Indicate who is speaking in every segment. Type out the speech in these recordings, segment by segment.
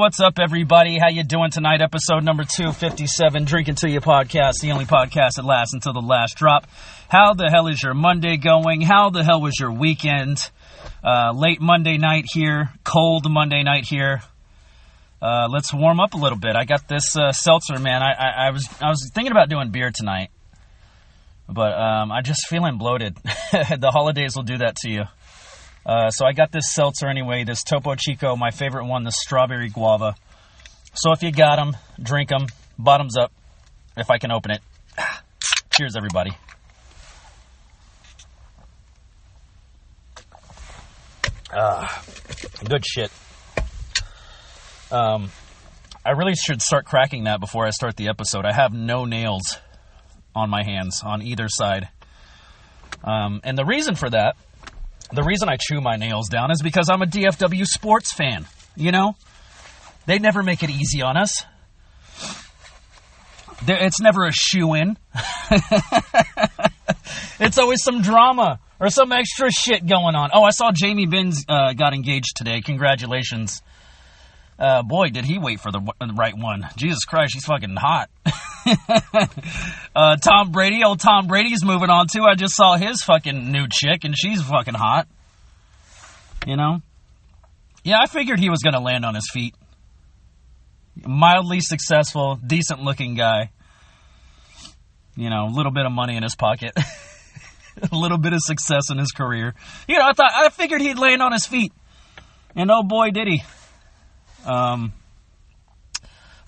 Speaker 1: what's up, everybody? How you doing tonight? Episode number 257, Drink Until You podcast, the only podcast that lasts until the last drop. How the hell is your Monday going? How the hell was your weekend? Uh, late Monday night here, cold Monday night here. Uh, let's warm up a little bit. I got this uh, seltzer, man. I, I, I was I was thinking about doing beer tonight, but um, I'm just feeling bloated. the holidays will do that to you. Uh, so I got this seltzer anyway, this Topo Chico, my favorite one, the strawberry guava. So if you got them, drink them, bottoms up, if I can open it. Cheers, everybody. Ah, good shit. Um, I really should start cracking that before I start the episode. I have no nails on my hands on either side. Um, and the reason for that the reason I chew my nails down is because I'm a DFW sports fan. You know, they never make it easy on us. It's never a shoe in. it's always some drama or some extra shit going on. Oh, I saw Jamie Benz uh, got engaged today. Congratulations. Uh, boy, did he wait for the, the right one. Jesus Christ, he's fucking hot. uh, Tom Brady, old Tom Brady's moving on too. I just saw his fucking new chick, and she's fucking hot. You know? Yeah, I figured he was going to land on his feet. Mildly successful, decent looking guy. You know, a little bit of money in his pocket. a little bit of success in his career. You know, I thought I figured he'd land on his feet. And oh boy did he. Um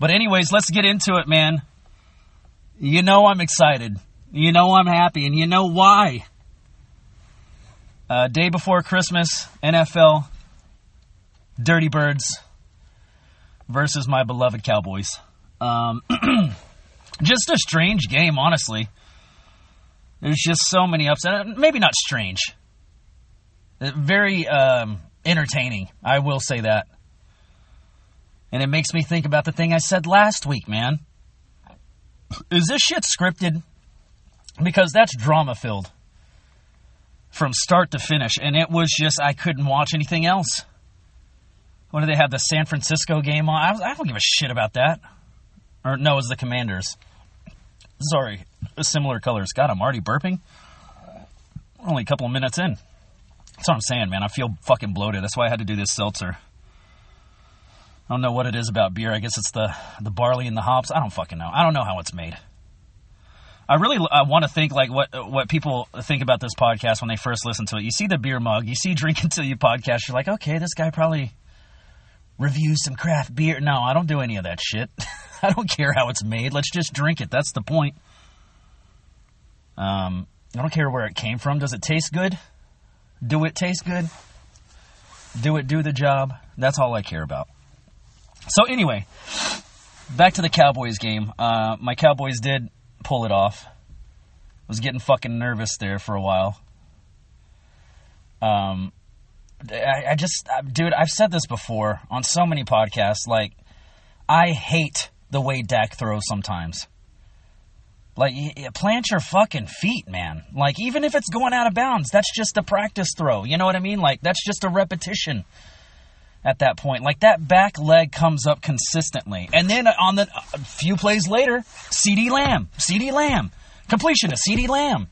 Speaker 1: but anyways, let's get into it, man. You know I'm excited. You know I'm happy, and you know why. Uh, day before Christmas, NFL, Dirty Birds versus my beloved Cowboys. Um, just a strange game, honestly. There's just so many upsets. Maybe not strange. Uh, very um, entertaining, I will say that. And it makes me think about the thing I said last week, man is this shit scripted? Because that's drama filled from start to finish, and it was just I couldn't watch anything else. What do they have the San Francisco game on? I, I don't give a shit about that. Or no, it's the Commanders. Sorry, similar colors. God, I'm already burping. only a couple of minutes in. That's what I'm saying, man. I feel fucking bloated. That's why I had to do this seltzer. I don't know what it is about beer. I guess it's the the barley and the hops. I don't fucking know. I don't know how it's made. I really I want to think like what what people think about this podcast when they first listen to it. You see the beer mug, you see Drink Until You podcast. You're like, okay, this guy probably reviews some craft beer. No, I don't do any of that shit. I don't care how it's made. Let's just drink it. That's the point. Um, I don't care where it came from. Does it taste good? Do it taste good? Do it do the job? That's all I care about. So anyway, back to the Cowboys game. Uh, my Cowboys did pull it off. Was getting fucking nervous there for a while. Um, I, I just, dude, I've said this before on so many podcasts. Like, I hate the way Dak throws sometimes. Like, plant your fucking feet, man. Like, even if it's going out of bounds, that's just a practice throw. You know what I mean? Like, that's just a repetition at that point. Like that back leg comes up consistently. And then on the a few plays later, CeeDee Lamb, CeeDee Lamb, completion to CeeDee Lamb.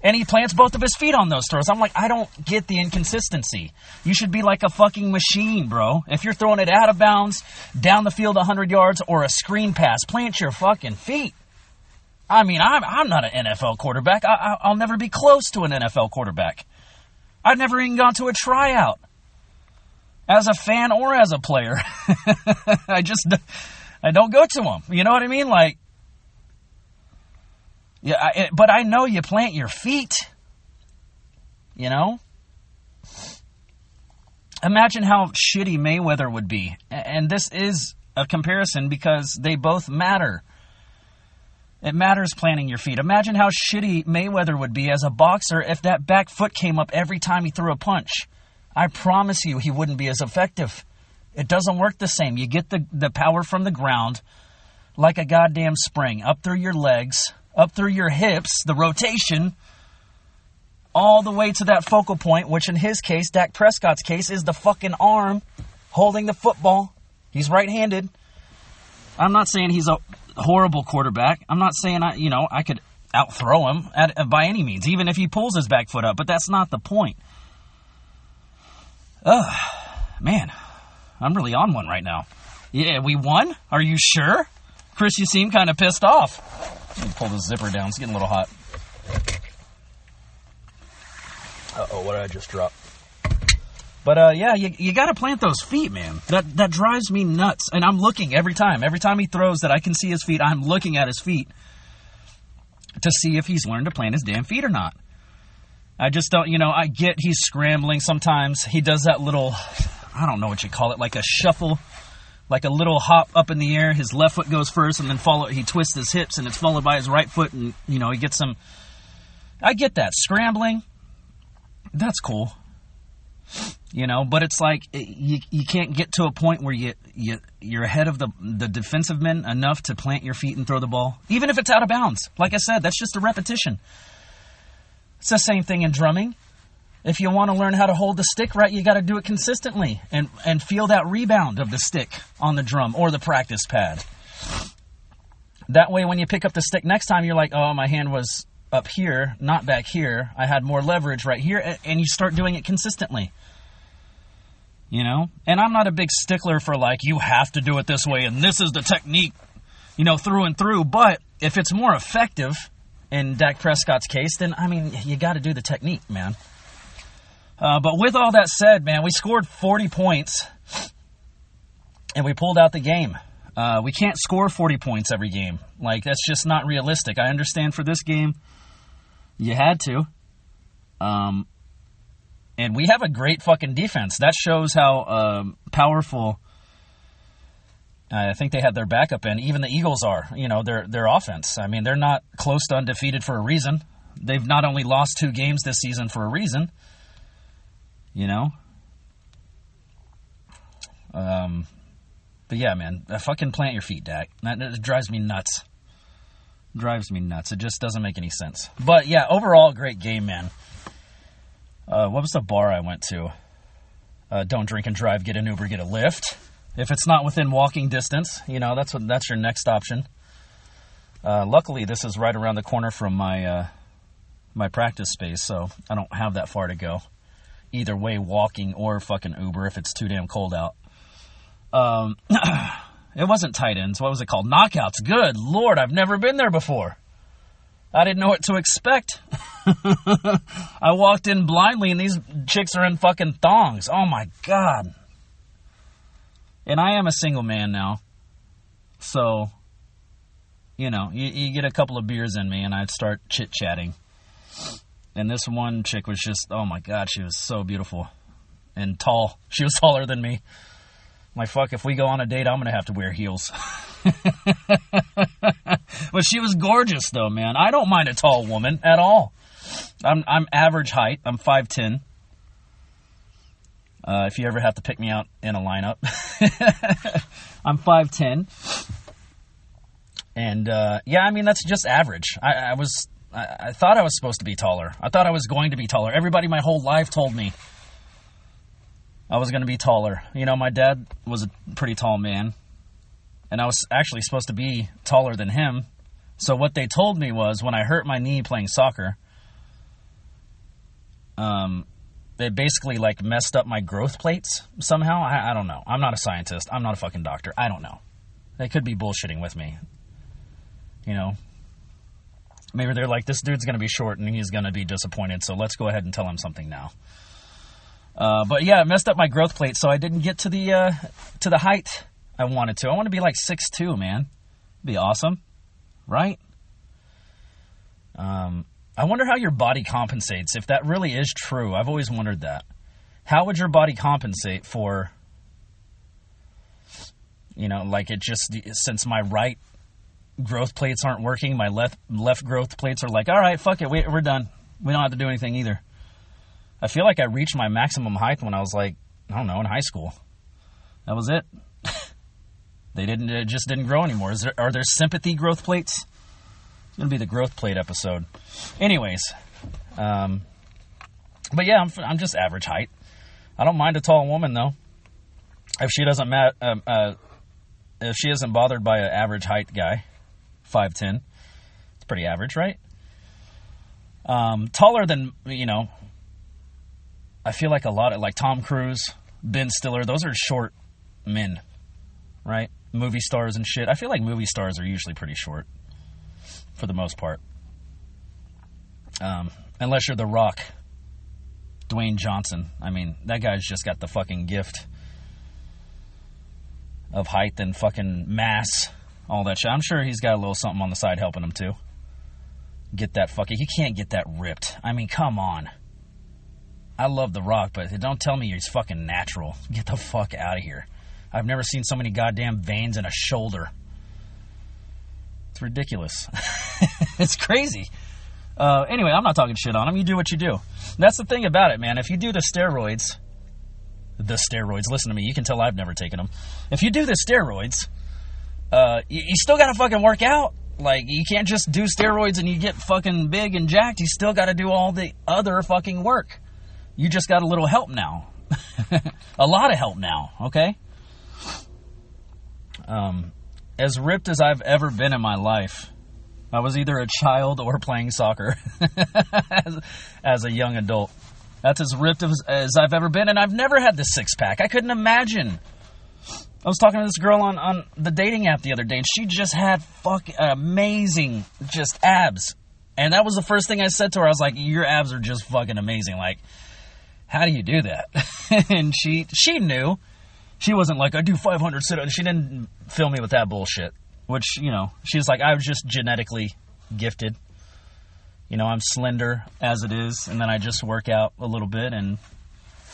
Speaker 1: And he plants both of his feet on those throws. I'm like, I don't get the inconsistency. You should be like a fucking machine, bro. If you're throwing it out of bounds, down the field 100 yards, or a screen pass, plant your fucking feet. I mean, I'm, I'm not an NFL quarterback. I, I'll never be close to an NFL quarterback. I've never even gone to a tryout as a fan or as a player. I just I don't go to them. You know what I mean? Like, yeah, I, but I know you plant your feet. You know. Imagine how shitty Mayweather would be, and this is a comparison because they both matter. It matters planting your feet. Imagine how shitty Mayweather would be as a boxer if that back foot came up every time he threw a punch. I promise you he wouldn't be as effective. It doesn't work the same. You get the, the power from the ground like a goddamn spring, up through your legs, up through your hips, the rotation, all the way to that focal point, which in his case, Dak Prescott's case, is the fucking arm holding the football He's right-handed. I'm not saying he's a horrible quarterback. I'm not saying I, you know, I could outthrow him at, by any means, even if he pulls his back foot up. But that's not the point. Ugh, man, I'm really on one right now. Yeah, we won? Are you sure? Chris, you seem kind of pissed off. Let me pull the zipper down. It's getting a little hot. Uh oh, what did I just drop? But uh, yeah, you, you got to plant those feet, man. That that drives me nuts. And I'm looking every time. Every time he throws that I can see his feet, I'm looking at his feet to see if he's learned to plant his damn feet or not. I just don't, you know, I get he's scrambling sometimes. He does that little, I don't know what you call it, like a shuffle, like a little hop up in the air. His left foot goes first and then follow, he twists his hips and it's followed by his right foot and, you know, he gets some, I get that. Scrambling, that's cool. You know, but it's like eh, you, you can't get to a point where you, you you're ahead of the the defensive men enough to plant your feet and throw the ball, even if it's out of bounds. Like I said, that's just a repetition. It's the same thing in drumming. If you want to learn how to hold the stick right, you got to do it consistently and and feel that rebound of the stick on the drum or the practice pad. That way, when you pick up the stick next time, you're like, oh, my hand was up here, not back here. I had more leverage right here, and you start doing it consistently. You know? And I'm not a big stickler for like, you have to do it this way, and this is the technique, you know, through and through. But if it's more effective in Dak Prescott's case, then, I mean, you got to do the technique, man. Uh, but with all that said, man, we scored 40 points and we pulled out the game. Uh, we can't score 40 points every game. Like, that's just not realistic. I understand for this game, you had to. Um, and we have a great fucking defense. That shows how um, powerful. I think they had their backup in. Even the Eagles are. You know, their their offense. I mean, they're not close to undefeated for a reason. They've not only lost two games this season for a reason. You know. Um, but yeah, man, fucking plant your feet, Dak. That, that drives me nuts drives me nuts. It just doesn't make any sense. But yeah, overall, great game, man. Uh, what was the bar I went to? Uh, don't drink and drive. Get an Uber. Get a Lyft. If it's not within walking distance, you know that's what that's your next option. Uh, luckily, this is right around the corner from my uh, my practice space, so I don't have that far to go. Either way, walking or fucking Uber if it's too damn cold out. Um, It wasn't tight ends. What was it called? Knockouts. Good lord, I've never been there before. I didn't know what to expect. I walked in blindly and these chicks are in fucking thongs. Oh my god. And I am a single man now. So, you know, you, you get a couple of beers in me and I'd start chit chatting. And this one chick was just, oh my god, she was so beautiful and tall. She was taller than me. My fuck, if we go on a date, I'm gonna have to wear heels. but she was gorgeous, though, man. I don't mind a tall woman at all. I'm I'm average height. I'm five ten. Uh, if you ever have to pick me out in a lineup, I'm five ten. And uh, yeah, I mean that's just average. I, I was I, I thought I was supposed to be taller. I thought I was going to be taller. Everybody my whole life told me I was going to be taller. You know, my dad was a pretty tall man, and I was actually supposed to be taller than him. So what they told me was when I hurt my knee playing soccer, um, they basically like messed up my growth plates somehow. I, I don't know. I'm not a scientist. I'm not a fucking doctor. I don't know. They could be bullshitting with me. You know, maybe they're like, this dude's going to be short and he's going to be disappointed. So let's go ahead and tell him something now. Uh, but yeah, it messed up my growth plate, so I didn't get to the uh, to the height I wanted to. I want to be like six two, man. Be awesome, right? Um, I wonder how your body compensates. If that really is true, I've always wondered that. How would your body compensate for? You know, like it just since my right growth plates aren't working, my left left growth plates are like, all right, fuck it, we, we're done. We don't have to do anything either. I feel like I reached my maximum height when I was like, I don't know, in high school. That was it. they didn't, it just didn't grow anymore. Is There, are there sympathy growth plates? Gonna be the growth plate episode. Anyways, um, but yeah, I'm, I'm just average height. I don't mind a tall woman though. if she doesn't mat, um, uh, if she isn't bothered by an average height guy, five ten, it's pretty average, right? Um, taller than you know. I feel like a lot of like Tom Cruise, Ben Stiller, those are short men, right? Movie stars and shit. I feel like movie stars are usually pretty short, for the most part. Um, unless you're The Rock, Dwayne Johnson. I mean, that guy's just got the fucking gift of height and fucking mass, all that shit. I'm sure he's got a little something on the side helping him too. Get that fucking. He can't get that ripped. I mean, come on. I love The Rock, but don't tell me he's fucking natural. Get the fuck out of here. I've never seen so many goddamn veins in a shoulder. It's ridiculous. it's crazy. Uh, anyway, I'm not talking shit on him. You do what you do. That's the thing about it, man. If you do the steroids, the steroids, listen to me. You can tell I've never taken them. If you do the steroids, uh, you, you still got to fucking work out. Like, you can't just do steroids and you get fucking big and jacked. You still got to do all the other fucking work. You just got a little help now. a lot of help now, okay? Um, as ripped as I've ever been in my life, I was either a child or playing soccer as, as, a young adult. That's as ripped as, as, I've ever been, and I've never had the six pack. I couldn't imagine. I was talking to this girl on, on the dating app the other day, and she just had fucking amazing just abs. And that was the first thing I said to her. I was like, "Your abs are just fucking amazing. Like, how do you do that?" and she she knew. She wasn't like, "I do 500 sit-ups." She didn't fill me with that bullshit which you know she's like I was just genetically gifted. You know, I'm slender as it is, and then I just work out a little bit, and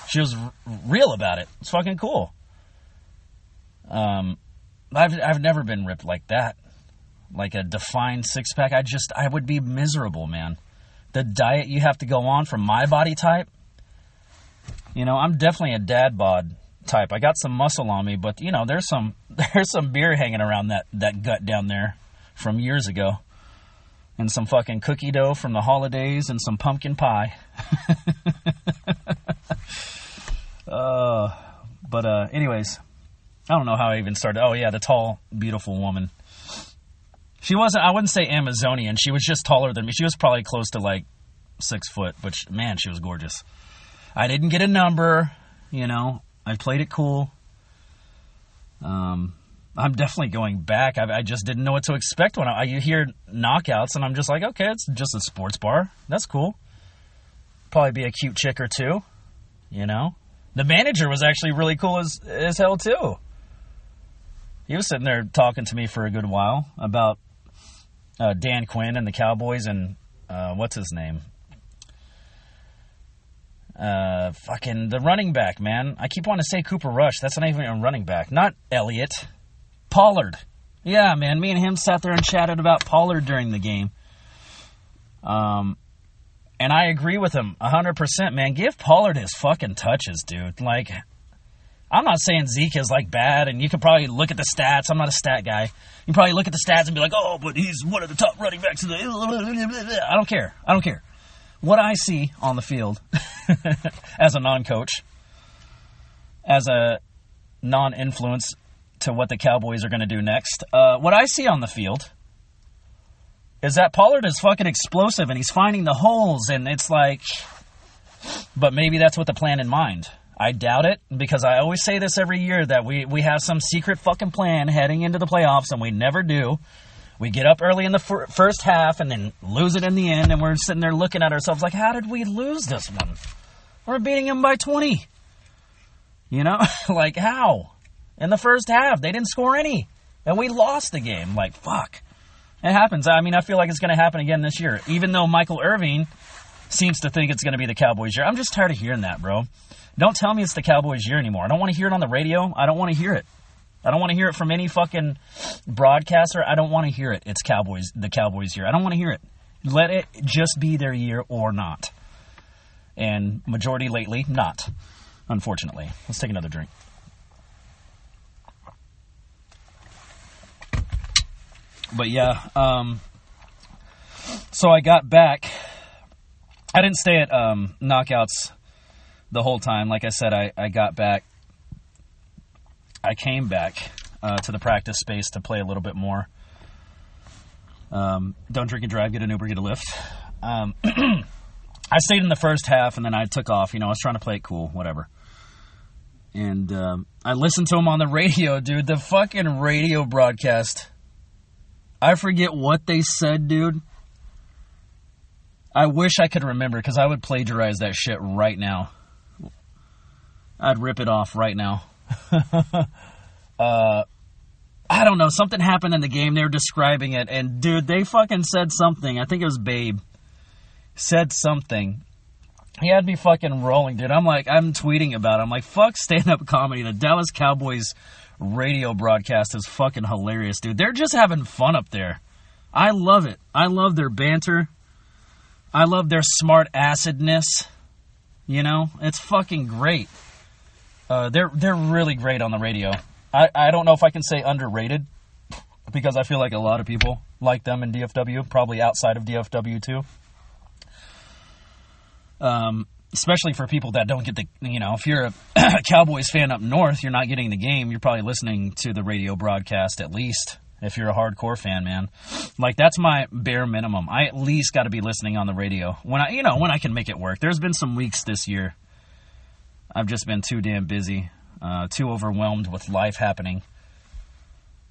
Speaker 1: she was r- real about it. It's fucking cool. Um, I've I've never been ripped like that, like a defined six pack. I just I would be miserable, man. The diet you have to go on for my body type. You know, I'm definitely a dad bod type. I got some muscle on me, but you know, there's some there's some beer hanging around that that gut down there from years ago. And some fucking cookie dough from the holidays and some pumpkin pie. uh, but uh, anyways, I don't know how I even started. Oh yeah, the tall, beautiful woman. She wasn't. I wouldn't say Amazonian. She was just taller than me. She was probably close to like six foot. But man, she was gorgeous. I didn't get a number. You know, I played it cool. Um, I'm definitely going back. I, I, just didn't know what to expect when I, you hear knockouts, and I'm just like, okay, it's just a sports bar. That's cool. Probably be a cute chick or two, you know. The manager was actually really cool as as hell too. He was sitting there talking to me for a good while about uh, Dan Quinn and the Cowboys and uh, what's his name, uh, fucking the running back, man. I keep wanting to say Cooper Rush. That's not even a running back. Not Elliott. Pollard. Yeah, man. Me and him sat there and chatted about Pollard during the game. Um, and I agree with him 100%, man. Give Pollard his fucking touches, dude. Like, I'm not saying Zeke is like bad, and you could probably look at the stats. I'm not a stat guy. You probably look at the stats and be like, oh, but he's one of the top running backs in the. I don't care. I don't care what I see on the field as a non coach, as a non influence to what the Cowboys are going to do next, uh, what I see on the field is that Pollard is fucking explosive and he's finding the holes, and it's like, but maybe that's what the plan in mind. I doubt it because I always say this every year that we, we have some secret fucking plan heading into the playoffs and we never do. We get up early in the fir- first half and then lose it in the end, and we're sitting there looking at ourselves like, how did we lose this one? We're beating them by 20. You know, like how? In the first half, they didn't score any, and we lost the game. Like, fuck. It happens. I mean, I feel like it's going to happen again this year, even though Michael Irvin seems to think it's going to be the Cowboys' year. I'm just tired of hearing that, bro. Don't tell me it's the Cowboys' year anymore. I don't want to hear it on the radio. I don't want to hear it. I don't want to hear it from any fucking broadcaster. I don't want to hear it. It's Cowboys, the Cowboys year. I don't want to hear it. Let it just be their year or not. And majority lately, not. Unfortunately. Let's take another drink. But yeah, um, so I got back. I didn't stay at um, knockouts the whole time. Like I said, I, I got back I came back uh, to the practice space to play a little bit more. Um, don't drink and drive, get an Uber, get a Lyft. Um, I stayed in the first half and then I took off. You know, I was trying to play it cool, whatever. And um, I listened to him on the radio, dude. The fucking radio broadcast. I forget what they said, dude. I wish I could remember because I would plagiarize that shit right now. I'd rip it off right now. uh, I don't know. Something happened in the game. They were describing it, and dude, they fucking said something. I think it was Babe said something. He had me fucking rolling, dude. I'm like, I'm tweeting about it. I'm like, fuck stand up comedy. The Dallas Cowboys radio broadcast is fucking hilarious, dude. They're just having fun up there. I love it. I love their banter. I love their smart acidness. You know, it's fucking great. Uh, they're they're really great on the radio. I, I don't know if I can say underrated because I feel like a lot of people like them in DFW, probably outside of DFW too. Um, especially for people that don't get the, you know, if you're a Cowboys fan up north, you're not getting the game. You're probably listening to the radio broadcast at least. If you're a hardcore fan, man, like that's my bare minimum. I at least got to be listening on the radio when I, you know, when I can make it work. There's been some weeks this year. I've just been too damn busy, uh, too overwhelmed with life happening.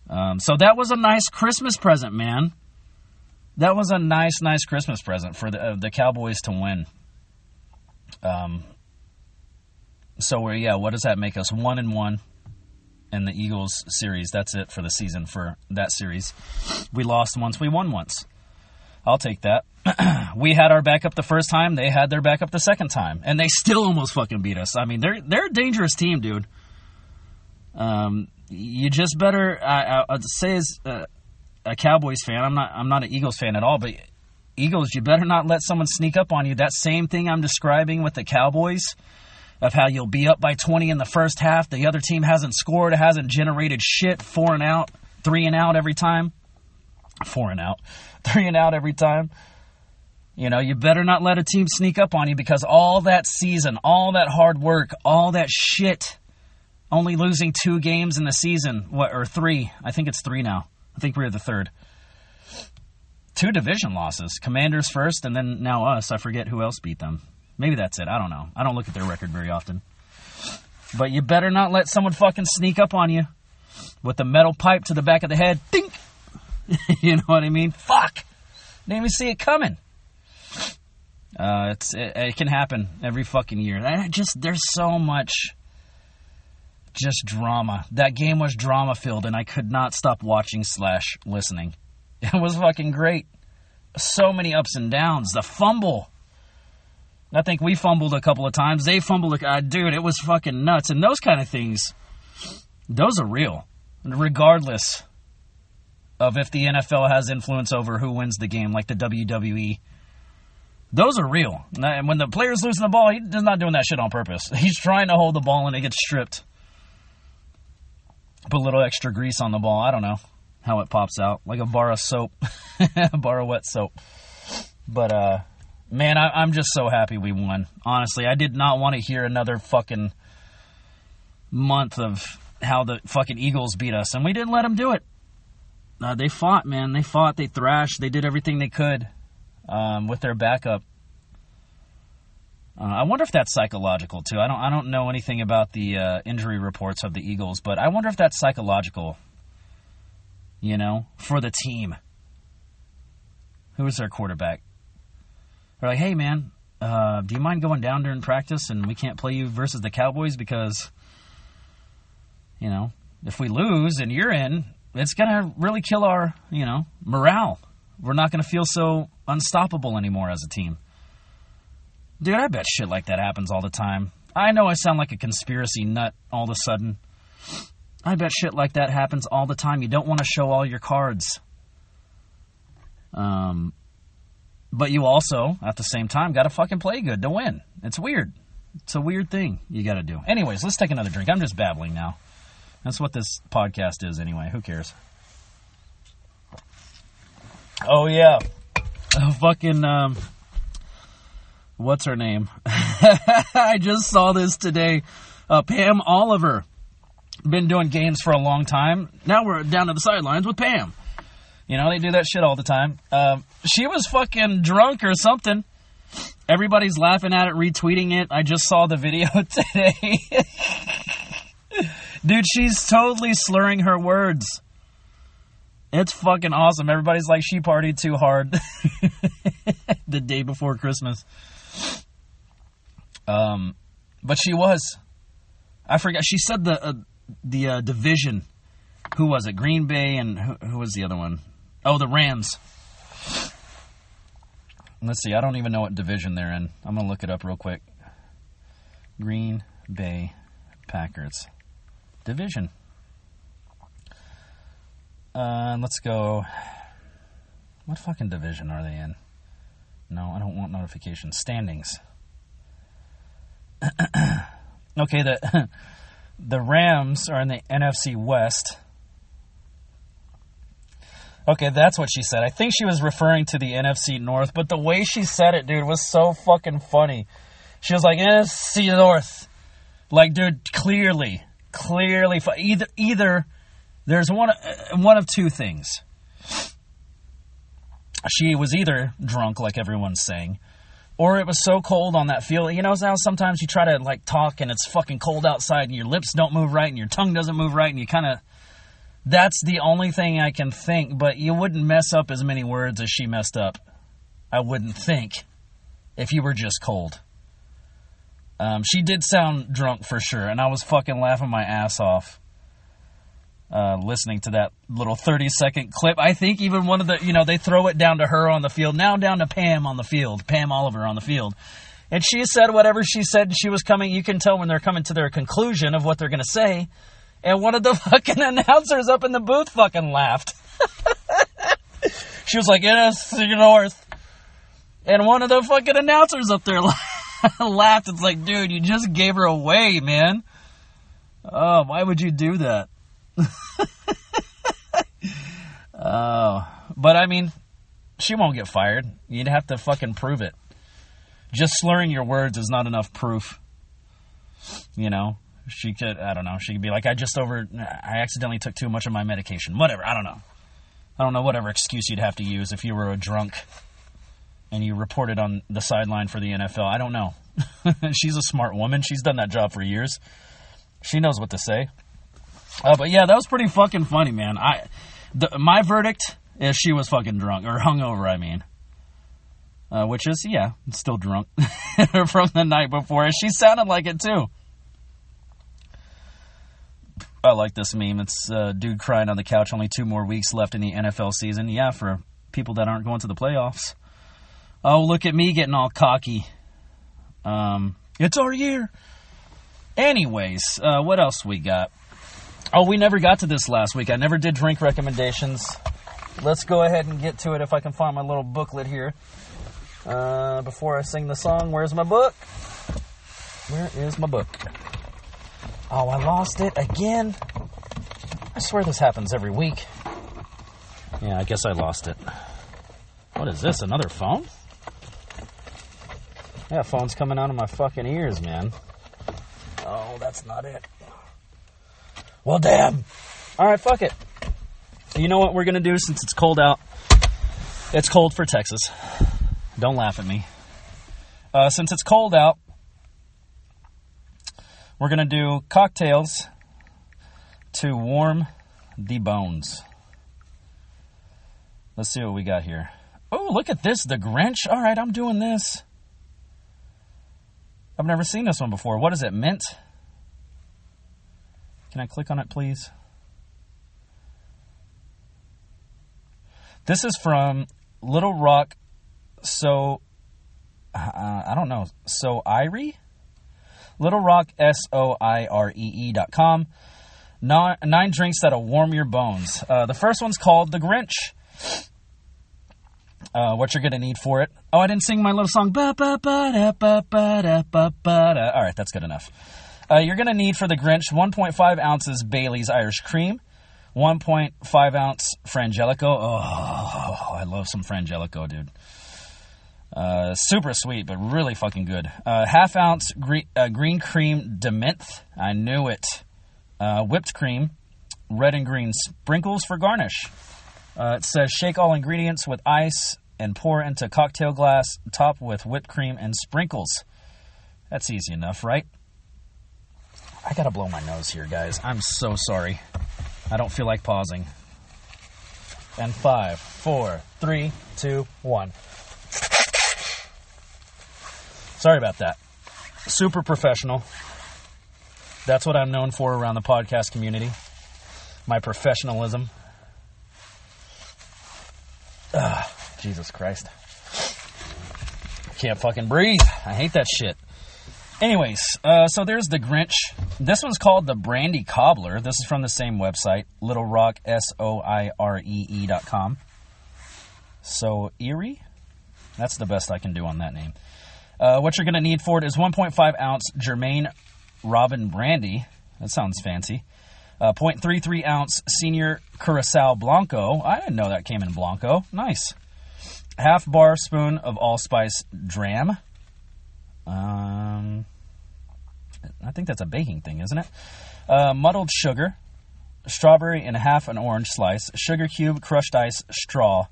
Speaker 1: Um, so that was a nice Christmas present, man. That was a nice, nice Christmas present for the uh, the Cowboys to win. Um, so we're yeah, what does that make us? One and one in the Eagles series. That's it for the season for that series. We lost once, we won once. I'll take that. we had our backup the first time, they had their backup the second time, and they still almost fucking beat us. I mean, they're they're a dangerous team, dude. Um, you just better. I, would say as a, a Cowboys fan, I'm not. I'm not an Eagles fan at all, but Eagles, you better not let someone sneak up on you. That same thing I'm describing with the Cowboys of how you'll be up by 20 in the first half. The other team hasn't scored, hasn't generated shit, four and out, three and out every time. Four and out, three and out every time. You know, you better not let a team sneak up on you because all that season, all that hard work, all that shit, only losing two games in the season, what, or three. I think it's three now. I think we're the third two division losses. Commanders first, and then now us. I forget who else beat them. Maybe that's it. I don't know. I don't look at their record very often. But you better not let someone fucking sneak up on you with the metal pipe to the back of the head. Dink! you know what I mean? Fuck! Didn't even see it coming. Uh, it's it, it, can happen every fucking year. I just there's so much just drama. That game was drama filled, and I could not stop watching slash listening. It was fucking great. So many ups and downs. The fumble. I think we fumbled a couple of times. They fumbled. Uh, dude, it was fucking nuts. And those kind of things, those are real. Regardless of if the NFL has influence over who wins the game, like the WWE. Those are real. And when the player's losing the ball, he's not doing that shit on purpose. He's trying to hold the ball and it gets stripped. Put a little extra grease on the ball. I don't know how it pops out like a bar of soap, a bar of wet soap. But uh, man, I, I'm just so happy we won. Honestly, I did not want to hear another fucking month of how the fucking Eagles beat us, and we didn't let them do it. Uh, they fought, man. They fought. They thrashed. They did everything they could um, with their backup. Uh, I wonder if that's psychological too. I don't. I don't know anything about the uh, injury reports of the Eagles, but I wonder if that's psychological you know, for the team. Who was their quarterback? They're like, hey, man, uh, do you mind going down during practice and we can't play you versus the Cowboys because, you know, if we lose and you're in, it's going to really kill our, you know, morale. We're not going to feel so unstoppable anymore as a team. Dude, I bet shit like that happens all the time. I know I sound like a conspiracy nut all of a sudden. I bet shit like that happens all the time. You don't want to show all your cards. Um, but you also, at the same time, got to fucking play good to win. It's weird. It's a weird thing you got to do. Anyways, let's take another drink. I'm just babbling now. That's what this podcast is, anyway. Who cares? Oh, yeah. Oh, fucking, um, what's her name? I just saw this today. Uh, Pam Oliver been doing games for a long time. Now we're down to the sidelines with Pam. You know, they do that shit all the time. Um, she was fucking drunk or something. Everybody's laughing at it, retweeting it. I just saw the video today. Dude, she's totally slurring her words. It's fucking awesome. Everybody's like, she partied too hard the day before Christmas. Um, but she was. I forgot. She said the uh, the uh, division. Who was it? Green Bay and who, who was the other one? Oh, the Rams. Let's see. I don't even know what division they're in. I'm gonna look it up real quick. Green Bay Packers division. Uh, let's go. What fucking division are they in? No, I don't want notifications. Standings. okay, the the Rams are in the NFC West. Okay, that's what she said. I think she was referring to the NFC North, but the way she said it, dude, was so fucking funny. She was like NFC North, like, dude, clearly, clearly, either either there's one one of two things. She was either drunk, like everyone's saying, or it was so cold on that field. You know, now sometimes you try to like talk and it's fucking cold outside and your lips don't move right and your tongue doesn't move right and you kind of. That's the only thing I can think, but you wouldn't mess up as many words as she messed up. I wouldn't think if you were just cold. Um, she did sound drunk for sure, and I was fucking laughing my ass off. Uh, listening to that little 30 second clip. I think even one of the, you know, they throw it down to her on the field, now down to Pam on the field, Pam Oliver on the field. And she said whatever she said, she was coming, you can tell when they're coming to their conclusion of what they're going to say. And one of the fucking announcers up in the booth fucking laughed. she was like, yes, you north. And one of the fucking announcers up there laughed. It's like, dude, you just gave her away, man. Oh, why would you do that? oh, but I mean, she won't get fired. You'd have to fucking prove it. Just slurring your words is not enough proof. You know, she could, I don't know, she could be like, I just over, I accidentally took too much of my medication. Whatever, I don't know. I don't know whatever excuse you'd have to use if you were a drunk and you reported on the sideline for the NFL. I don't know. She's a smart woman. She's done that job for years. She knows what to say. Uh, but yeah, that was pretty fucking funny, man. I, the, my verdict is she was fucking drunk or hungover. I mean, uh, which is yeah, still drunk from the night before. She sounded like it too. I like this meme. It's uh, dude crying on the couch. Only two more weeks left in the NFL season. Yeah, for people that aren't going to the playoffs. Oh, look at me getting all cocky. Um, it's our year. Anyways, uh, what else we got? Oh, we never got to this last week. I never did drink recommendations. Let's go ahead and get to it if I can find my little booklet here. Uh, before I sing the song, where's my book? Where is my book? Oh, I lost it again. I swear this happens every week. Yeah, I guess I lost it. What is this? Another phone? Yeah, phone's coming out of my fucking ears, man. Oh, that's not it. Well, damn. All right, fuck it. You know what we're to do since it's cold out? It's cold for Texas. Don't laugh at me. Uh, since it's cold out, we're to do cocktails to warm the bones. Let's see what we got here. Oh, look at this. The Grinch. All right, I'm doing this. I've never seen this one before. What is it? Mint? Can I click on it, please? This is from Little Rock. So, uh, I don't know. So Irie? Little Rock, S O I R E E dot com. Nine, nine drinks that'll warm your bones. Uh, the first one's called The Grinch. Uh, what you're going to need for it. Oh, I didn't sing my little song. All right, that's good enough. Uh, you're going to need for the Grinch 1.5 ounces Bailey's Irish Cream, 1.5 ounce Frangelico. Oh, I love some Frangelico, dude. Uh, super sweet, but really fucking good. Uh, half ounce green, uh, green crème de menthe. I knew it. uh, whipped cream, red and green sprinkles for garnish. Uh, it says shake all ingredients with ice and pour into cocktail glass, top with whipped cream and sprinkles. That's easy enough, right? I gotta blow my nose here, guys. I'm so sorry. I don't feel like pausing. And five, four, three, two, one. Sorry about that. Super professional. That's what I'm known for around the podcast community. My professionalism. Ugh, Jesus Christ. Can't fucking breathe. I hate that shit. Anyways, uh, so there's the Grinch. This one's called the Brandy Cobbler. This is from the same website, Little Rock, S O I R E E dot com. So, Erie? That's the best I can do on that name. Uh, what you're going to need for it is 1.5 ounce Germain Robin Brandy. That sounds fancy. Uh, 0.33 ounce Senior Curacao Blanco. I didn't know that came in Blanco. Nice. Half bar spoon of allspice dram. Um, I think that's a baking thing, isn't it? Uh, muddled sugar, strawberry, and half an orange slice. Sugar cube, crushed ice, straw.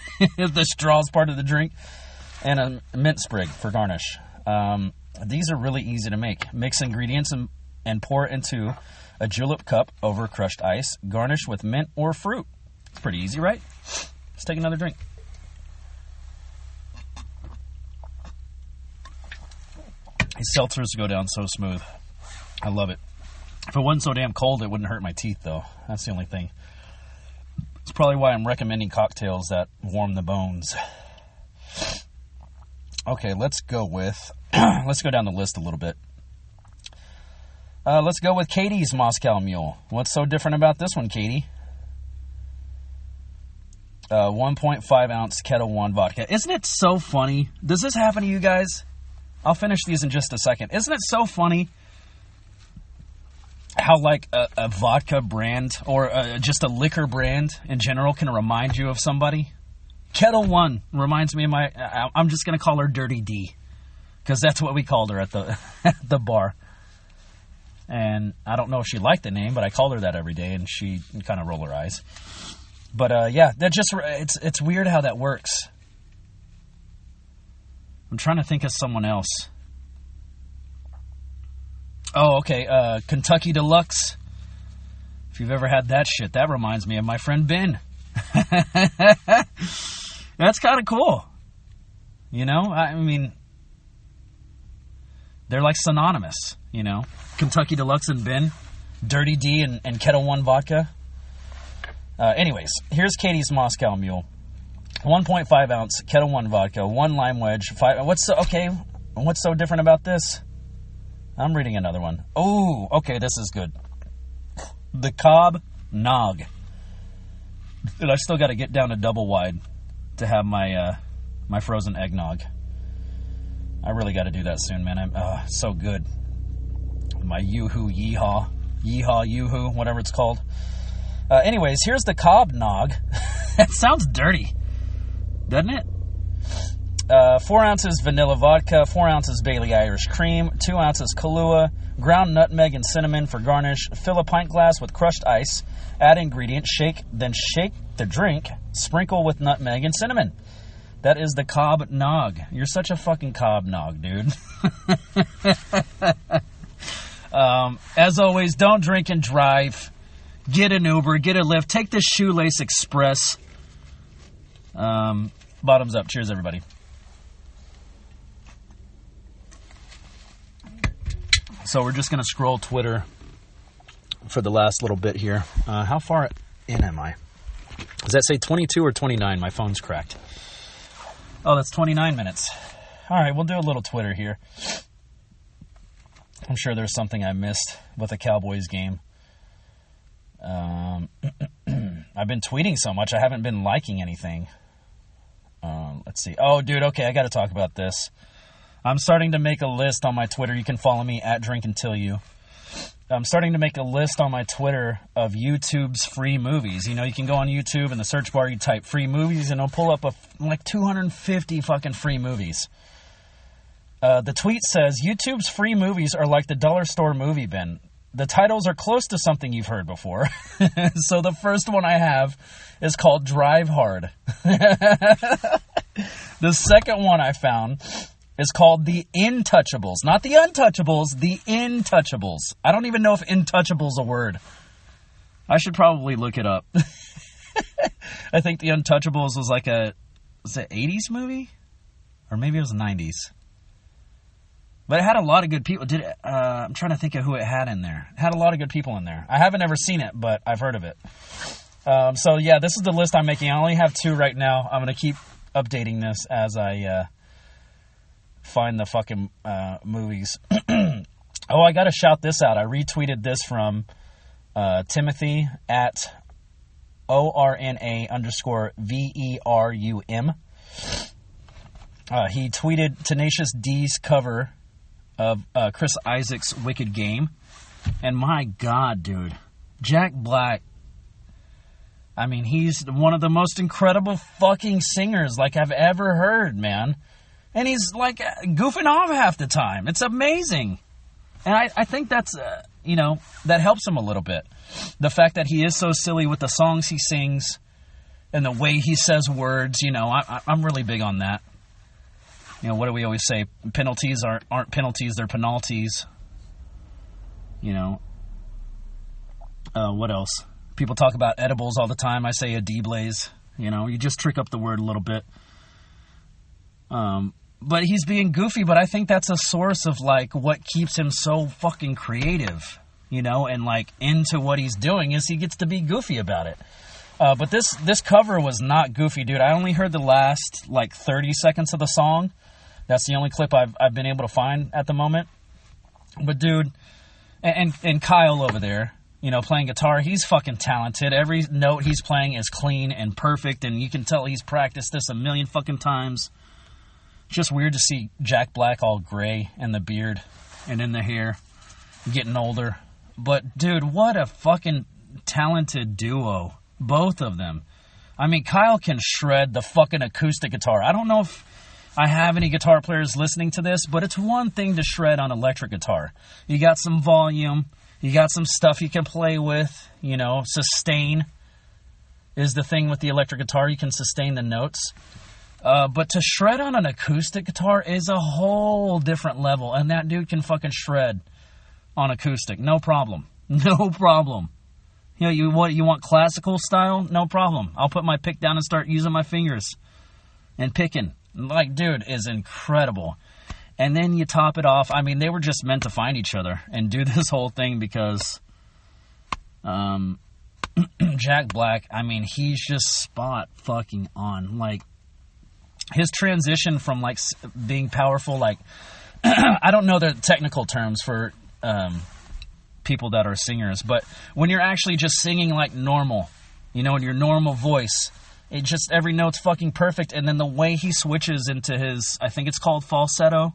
Speaker 1: the straw is part of the drink, and a mint sprig for garnish. Um, these are really easy to make. Mix ingredients and, and pour into a julep cup over crushed ice. Garnish with mint or fruit. It's pretty easy, right? Let's take another drink. Seltzers go down so smooth. I love it. If it wasn't so damn cold, it wouldn't hurt my teeth, though. That's the only thing. It's probably why I'm recommending cocktails that warm the bones. Okay, let's go with. let's go down the list a little bit. Uh, let's go with Katie's Moscow Mule. What's so different about this one, Katie? Uh, 1.5 ounce Ketel One vodka. Isn't it so funny? Does this happen to you guys? I'll finish these in just a second. Isn't it so funny how, like, a, a vodka brand or a, just a liquor brand in general can remind you of somebody? Ketel One reminds me of my. I'm just gonna call her Dirty D, because that's what we called her at the the bar. And I don't know if she liked the name, but I called her that every day, and she kind of roll her eyes. But uh, yeah, that just it's it's weird how that works. I'm trying to think of someone else. Oh, okay, uh, Kentucky Deluxe. If you've ever had that shit, that reminds me of my friend Ben. That's kind of cool. You know, I mean, they're like synonymous, you know. Kentucky Deluxe and Ben, Dirty D and, and Ketel One vodka. Uh, anyways, here's Katie's Moscow Mule. 1.5 ounce Ketel One vodka, one lime wedge. Five. What's so, okay? What's so different about this? I'm reading another one. Oh, okay, this is good. The Cobb Nog. And I still got to get down to double wide to have my uh, my frozen eggnog. I really got to do that soon, man. I'm uh, so good. My yoo-hoo yeehaw, yeehaw yoo-hoo, whatever it's called. Uh, anyways, here's the Cobb Nog. that sounds dirty, doesn't it? Uh, four ounces vanilla vodka, four ounces Bailey Irish cream, two ounces Kahlua, ground nutmeg and cinnamon for garnish. Fill a pint glass with crushed ice. Add ingredients, shake, then shake the drink. Sprinkle with nutmeg and cinnamon. That is the Cobb Nog. You're such a fucking Cobb Nog, dude. um, as always, don't drink and drive. Get an Uber, get a Lyft, take the Shoelace Express. Um, bottoms up. Cheers, everybody. So we're just going to scroll Twitter for the last little bit here. Uh, how far in am I? Does that say 22 or 29? My phone's cracked. Oh, that's 29 minutes. All right, we'll do a little Twitter here. I'm sure there's something I missed with the Cowboys game. Um, I've been tweeting so much, I haven't been liking anything. Um, let's see. Oh, dude, okay, I got to talk about this. I'm starting to make a list on my Twitter. You can follow me at Drink Until You. I'm starting to make a list on my Twitter of YouTube's free movies. You know, you can go on YouTube in the search bar, you type free movies, and it'll pull up a, like 250 fucking free movies. Uh, the tweet says YouTube's free movies are like the dollar store movie bin. The titles are close to something you've heard before. so the first one I have is called Drive Hard. the second one I found is called The Intouchables. Not The Untouchables, The Intouchables. I don't even know if Intouchable's a word. I should probably look it up. I think The Untouchables was like a was it 80s movie? Or maybe it was 90s. But it had a lot of good people. Did it, uh, I'm trying to think of who it had in there. It had a lot of good people in there. I haven't ever seen it, but I've heard of it. Um, so yeah, this is the list I'm making. I only have two right now. I'm gonna keep updating this as I uh, find the fucking uh, movies. oh, I gotta shout this out. I retweeted this from uh, Timothy at O R N A underscore V E R U M. Uh, he tweeted Tenacious D's cover of uh, Chris Isaak's Wicked Game. And my God, dude, Jack Black. I mean, he's one of the most incredible fucking singers like I've ever heard, man. And he's like goofing off half the time. It's amazing. And I, I think that's, uh, you know, that helps him a little bit. The fact that he is so silly with the songs he sings and the way he says words, you know, I, I'm really big on that. You know, what do we always say? Penalties aren't aren't penalties; they're penalties. You know. Uh, what else? People talk about edibles all the time. I say a D blaze. You know, you just trick up the word a little bit. Um, but he's being goofy. But I think that's a source of like what keeps him so fucking creative. You know, and like into what he's doing is he gets to be goofy about it. Uh, but this this cover was not goofy, dude. I only heard the last like 30 seconds of the song, that's the only clip I've, I've been able to find at the moment. But dude, and, and Kyle over there, you know, playing guitar, he's fucking talented. Every note he's playing is clean and perfect, and you can tell he's practiced this a million fucking times. Just weird to see Jack Black all gray and the beard and in the hair, getting older. But dude, what a fucking talented duo, both of them. I mean, Kyle can shred the fucking acoustic guitar. I don't know if I have any guitar players listening to this, but it's one thing to shred on electric guitar. You got some volume, you got some stuff you can play with, you know, sustain is the thing with the electric guitar. You can sustain the notes. Uh, but to shred on an acoustic guitar is a whole different level, and that dude can fucking shred on acoustic, no problem, no problem. You know, you what you want classical style? No problem. I'll put my pick down and start using my fingers and picking. Like, dude, is incredible. And then you top it off. I mean, they were just meant to find each other and do this whole thing because um, Jack Black, I mean, he's just spot fucking on. Like, his transition from like being powerful, like, I don't know the technical terms for um, people that are singers, but when you're actually just singing like normal, you know, in your normal voice, it just every note's fucking perfect, and then the way he switches into his, I think it's called falsetto,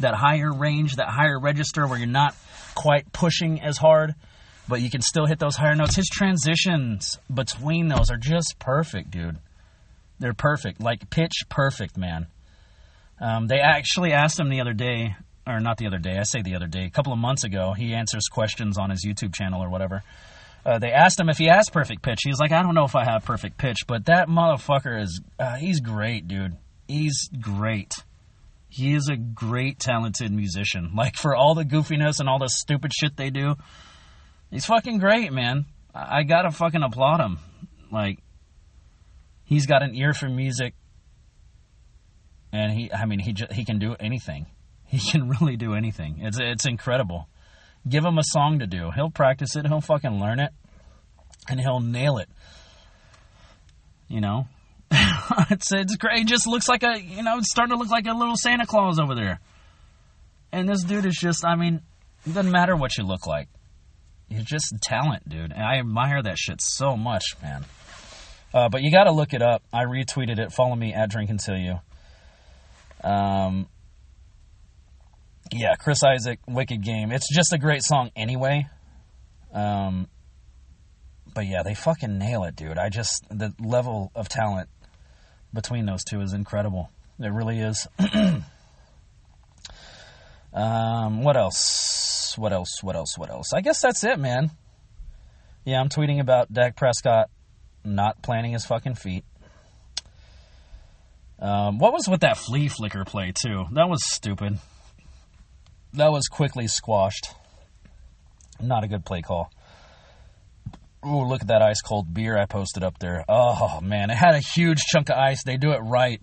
Speaker 1: that higher range, that higher register where you're not quite pushing as hard, but you can still hit those higher notes. His transitions between those are just perfect, dude. They're perfect, like pitch perfect, man. Um, they actually asked him the other day, or not the other day, I say the other day, a couple of months ago. He answers questions on his YouTube channel or whatever. Uh, they asked him if he has perfect pitch. He's like, I don't know if I have perfect pitch, but that motherfucker is, uh, he's great, dude. He's great. He is a great, talented musician. Like, for all the goofiness and all the stupid shit they do, he's fucking great, man. I, I gotta fucking applaud him. Like, he's got an ear for music, and he, I mean, he, he can do anything. He can really do anything. It's, it's incredible. Give him a song to do. He'll practice it. He'll fucking learn it, and he'll nail it. You know, it's it's great. It just looks like a you know, it's starting to look like a little Santa Claus over there. And this dude is just, I mean, it doesn't matter what you look like. You're just talent, dude. And I admire that shit so much, man. Uh, but you got to look it up. I retweeted it. Follow me at Drink Until You. Um, yeah, Chris Isaak, Wicked Game. It's just a great song anyway. Um, but yeah, they fucking nail it, dude. I just the level of talent between those two is incredible. It really is. um, what else? What else? What else? What else? I guess that's it, man. Yeah, I'm tweeting about Dak Prescott not planting his fucking feet. Um, what was with that flea flicker play too? That was stupid. That was quickly squashed. Not a good play call. Ooh, look at that ice cold beer I posted up there. Oh man, it had a huge chunk of ice. They do it right.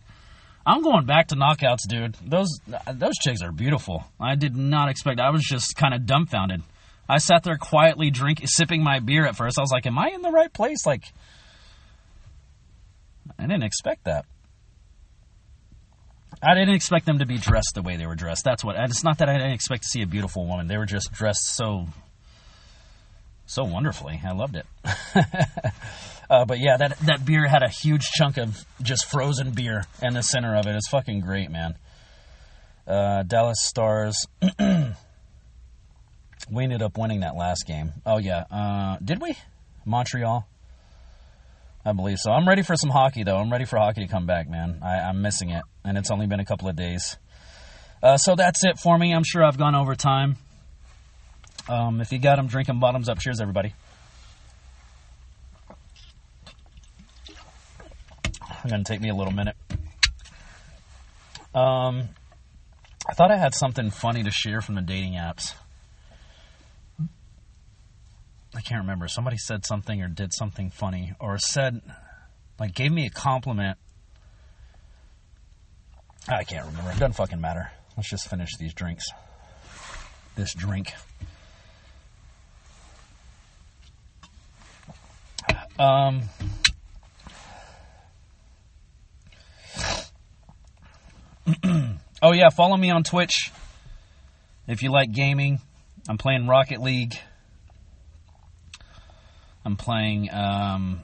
Speaker 1: I'm going back to knockouts, dude. Those those chicks are beautiful. I did not expect. I was just kind of dumbfounded. I sat there quietly drinking, sipping my beer at first. I was like, "Am I in the right place?" Like, I didn't expect that. I didn't expect them to be dressed the way they were dressed. That's what. It's not that I didn't expect to see a beautiful woman. They were just dressed so, so wonderfully. I loved it. uh, but yeah, that that beer had a huge chunk of just frozen beer in the center of it. It's fucking great, man. Uh, Dallas Stars. we ended up winning that last game. Oh yeah, uh, did we? Montreal. I believe so. I'm ready for some hockey, though. I'm ready for hockey to come back, man. I, am missing it, and it's only been a couple of days. Uh, so that's it for me. I'm sure I've gone over time. Um, if you got them, drinking bottoms up. Cheers, everybody. It's to take me a little minute. Um, I thought I had something funny to share from the dating apps. I can't remember. Somebody said something or did something funny or said, like, gave me a compliment. I can't remember. It doesn't fucking matter. Let's just finish these drinks. This drink. Um. oh yeah, follow me on Twitch if you like gaming. I'm playing Rocket League. I'm playing um,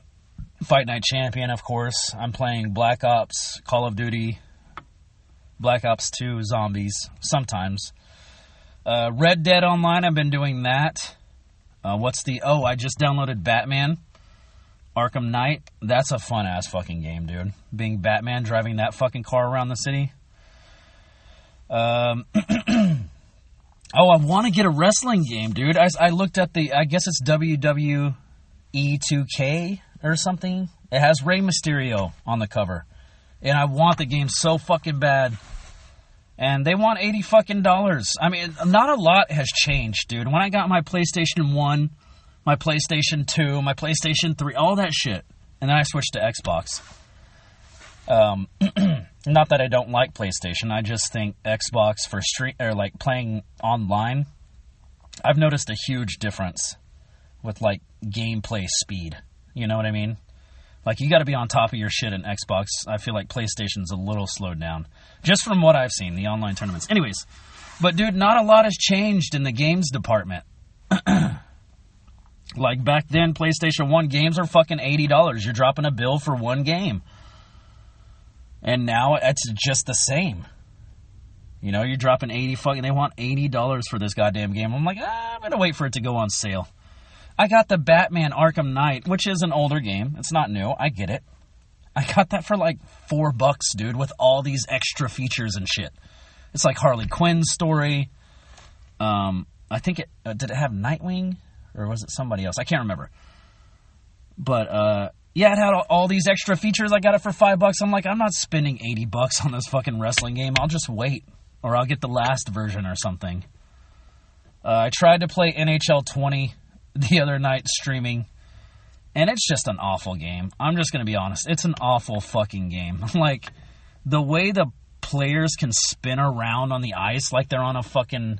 Speaker 1: Fight Night Champion, of course. I'm playing Black Ops, Call of Duty, Black Ops 2, Zombies, sometimes. Uh, Red Dead Online, I've been doing that. Uh, what's the. Oh, I just downloaded Batman Arkham Knight. That's a fun ass fucking game, dude. Being Batman, driving that fucking car around the city. Um. oh, I want to get a wrestling game, dude. I, I looked at the. I guess it's WWE 2K or something. It has Rey Mysterio on the cover. And I want the game so fucking bad. And they want 80 fucking dollars. I mean, not a lot has changed, dude. When I got my PlayStation 1, my PlayStation 2, my PlayStation 3, all that shit. And then I switched to Xbox. Um, not that I don't like PlayStation, I just think Xbox for street or like playing online, I've noticed a huge difference with like gameplay speed. You know what I mean? Like you got to be on top of your shit in Xbox. I feel like PlayStation's a little slowed down, just from what I've seen the online tournaments. Anyways, but dude, not a lot has changed in the games department. like back then, PlayStation One games are fucking eighty dollars. You're dropping a bill for one game, and now it's just the same. You know, you're dropping eighty fucking. They want eighty dollars for this goddamn game. I'm like, ah, I'm gonna wait for it to go on sale. I got the Batman Arkham Knight, which is an older game. It's not new. I get it. I got that for like four bucks, dude, with all these extra features and shit. It's like Harley Quinn's story. Um, I think it uh, did it have Nightwing or was it somebody else? I can't remember. But uh, yeah, it had all, all these extra features. I got it for five bucks. I'm like, I'm not spending eighty bucks on this fucking wrestling game. I'll just wait, or I'll get the last version or something. Uh, I tried to play NHL 20 the other night streaming, and it's just an awful game. I'm just to be honest. It's an awful fucking game. like, the way the players can spin around on the ice like they're on a fucking.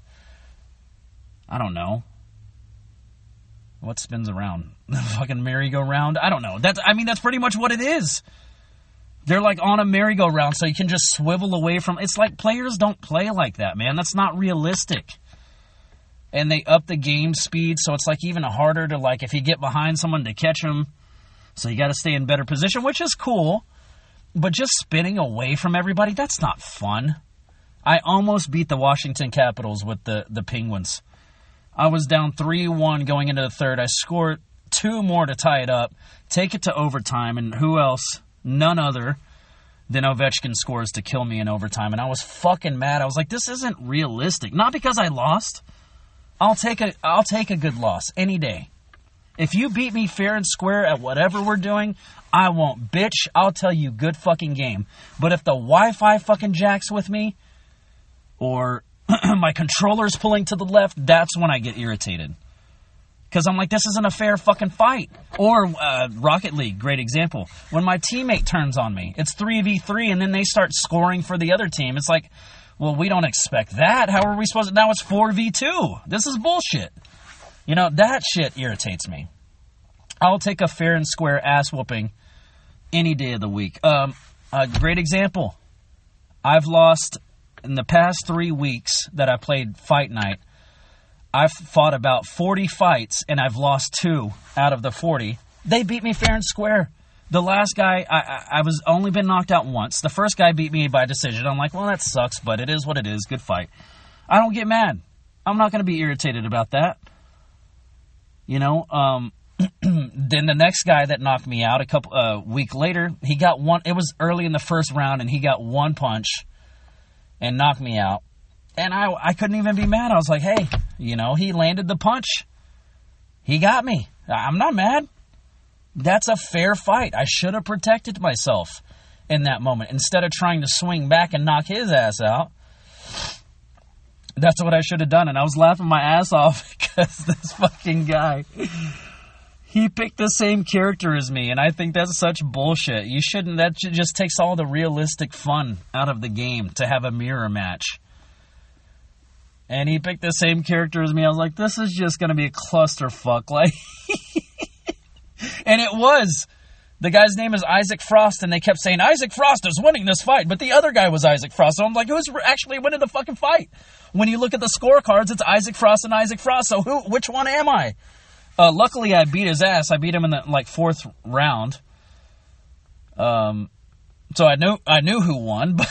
Speaker 1: I don't know. What spins around? Fucking merry-go-round? I don't know. That's I mean that's pretty much what it is. They're like on a merry-go-round so you can just swivel away from It's like players don't play like that, man. That's not realistic and they up the game speed, so it's like even harder to like if you get behind someone to catch them. So you got to stay in better position, which is cool. But just spinning away from everybody, that's not fun. I almost beat the Washington Capitals with the the Penguins. I was down 3-1 going into the third. I scored two more to tie it up, take it to overtime, and who else? None other than Ovechkin scores to kill me in overtime. And I was fucking mad. I was like, this isn't realistic. Not because I lost I'll take a I'll take a good loss any day. If you beat me fair and square at whatever we're doing, I won't bitch. I'll tell you good fucking game. But if the Wi-Fi fucking jacks with me or my controller's pulling to the left, that's when I get irritated. Because I'm like, this isn't a fair fucking fight. Or uh, Rocket League, great example. When my teammate turns on me, it's 3v3, and then they start scoring for the other team. It's like, well, we don't expect that. How are we supposed to? Now it's 4v2. This is bullshit. You know, that shit irritates me. I'll take a fair and square ass whooping any day of the week. Um, a great example. I've lost in the past three weeks that I played Fight Night. I've fought about 40 fights and I've lost two out of the 40. They beat me fair and square. The last guy, I, I, I was only been knocked out once. The first guy beat me by decision. I'm like, well, that sucks, but it is what it is. Good fight. I don't get mad. I'm not going to be irritated about that. You know, um, then the next guy that knocked me out a couple uh, week later, he got one. It was early in the first round, and he got one punch and knocked me out. And I I couldn't even be mad. I was like, hey, you know, he landed the punch. He got me. I'm not mad. That's a fair fight. I should have protected myself in that moment instead of trying to swing back and knock his ass out. That's what I should have done. And I was laughing my ass off because this fucking guy, he picked the same character as me. And I think that's such bullshit. You shouldn't, that just takes all the realistic fun out of the game to have a mirror match. And he picked the same character as me. I was like, this is just to be a clusterfuck. Like, and it was. The guy's name is Isaac Frost, and they kept saying Isaac Frost is winning this fight, but the other guy was Isaac Frost. So I'm like, who's actually winning the fucking fight? When you look at the scorecards, it's Isaac Frost and Isaac Frost. So who? Which one am I? Uh, luckily, I beat his ass. I beat him in the like fourth round. Um, so I knew I knew who won, but.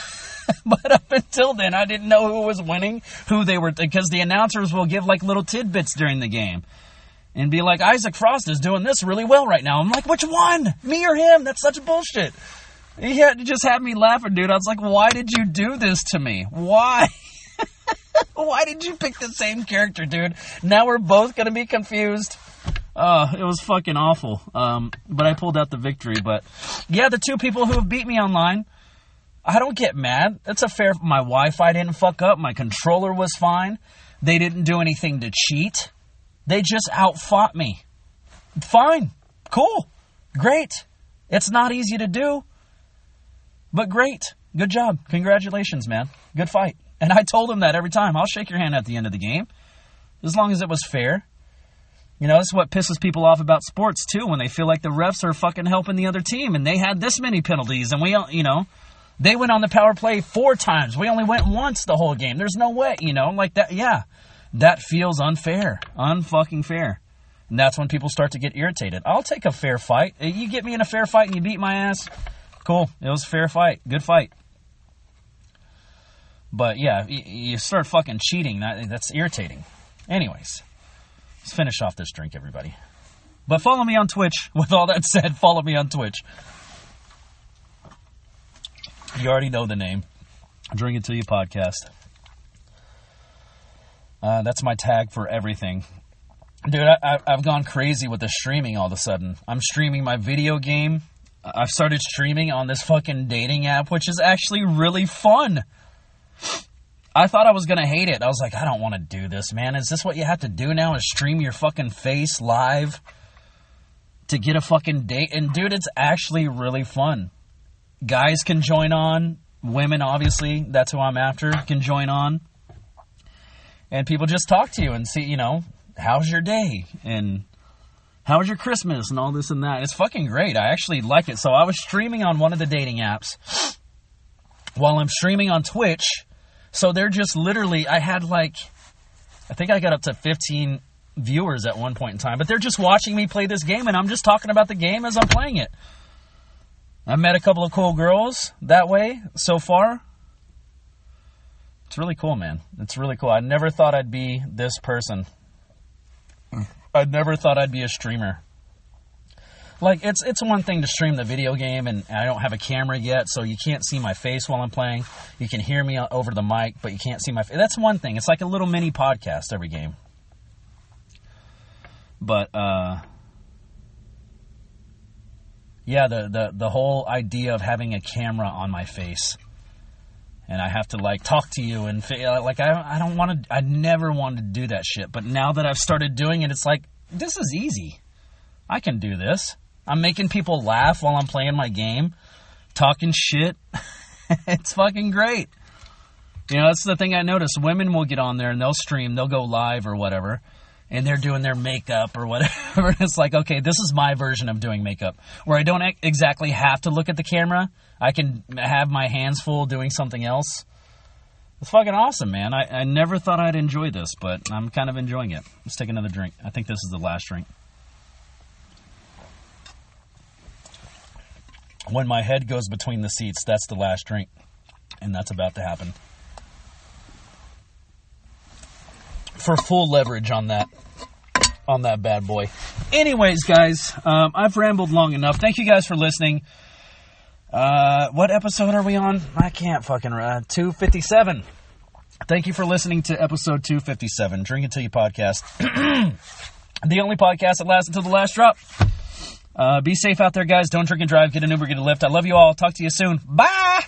Speaker 1: but up until then, I didn't know who was winning, who they were, because the announcers will give like little tidbits during the game and be like, Isaac Frost is doing this really well right now. I'm like, which one? Me or him? That's such bullshit. He had to just had me laughing, dude. I was like, why did you do this to me? Why? why did you pick the same character, dude? Now we're both gonna be confused. Uh, it was fucking awful. Um, but I pulled out the victory. But yeah, the two people who have beat me online, I don't get mad. That's a fair. My Wi-Fi didn't fuck up. My controller was fine. They didn't do anything to cheat. They just outfought me. Fine. Cool. Great. It's not easy to do, but great. Good job. Congratulations, man. Good fight. And I told him that every time. I'll shake your hand at the end of the game, as long as it was fair. You know, that's what pisses people off about sports too, when they feel like the refs are fucking helping the other team, and they had this many penalties, and we, you know, they went on the power play four times. We only went once the whole game. There's no way, you know, like that. Yeah, that feels unfair, unfucking fair. And that's when people start to get irritated. I'll take a fair fight. Eh, you get me in a fair fight and you beat my ass. Cool. It was a fair fight. Good fight. But yeah, you start fucking cheating. That, that's irritating. Anyways, let's finish off this drink, everybody. But follow me on Twitch. With all that said, follow me on Twitch. You already know the name. Drink Until You podcast. Uh, that's my tag for everything. Dude, I, have gone crazy with the streaming all of a sudden. I'm streaming my video game. I've started streaming on this fucking dating app, which is actually really fun. I thought I was gonna hate it. I was like, I don't want to do this, man. Is this what you have to do now? Is stream your fucking face live to get a fucking date? And dude, it's actually really fun guys can join on. Women, obviously, that's who I'm after, can join on. And people just talk to you and see, you know, how's your day? And how was your Christmas? And all this and that. It's fucking great. I actually like it. So I was streaming on one of the dating apps while I'm streaming on Twitch. So they're just literally, I had like, I think I got up to 15 viewers at one point in time, but they're just watching me play this game and I'm just talking about the game as I'm playing it. I've met a couple of cool girls that way so far. It's really cool, man. It's really cool. I never thought I'd be this person. I never thought I'd be a streamer. Like it's it's one thing to stream the video game, and I don't have a camera yet, so you can't see my face while I'm playing. You can hear me over the mic, but you can't see my face. That's one thing. It's like a little mini podcast every game. But uh, yeah, the, the the whole idea of having a camera on my face, and I have to like talk to you and fa- like I I don't want to. I never wanted to do that shit, but now that I've started doing it, it's like this is easy. I can do this. I'm making people laugh while I'm playing my game, talking shit. it's fucking great. You know, that's the thing I notice. Women will get on there and they'll stream, they'll go live or whatever, and they're doing their makeup or whatever. it's like, okay, this is my version of doing makeup, where I don't exactly have to look at the camera. I can have my hands full doing something else. It's fucking awesome, man. I, I never thought I'd enjoy this, but I'm kind of enjoying it. Let's take another drink. I think this is the last drink. When my head goes between the seats, that's the last drink. And that's about to happen. For full leverage on that on that bad boy. Anyways, guys, um, I've rambled long enough. Thank you guys for listening. Uh, what episode are we on? I can't fucking uh, 257. Thank you for listening to episode 257, Drink Until You podcast. the only podcast that lasts until the last drop. Uh, be safe out there, guys. Don't drink and drive. Get an Uber, get a Lyft. I love you all. Talk to you soon. Bye.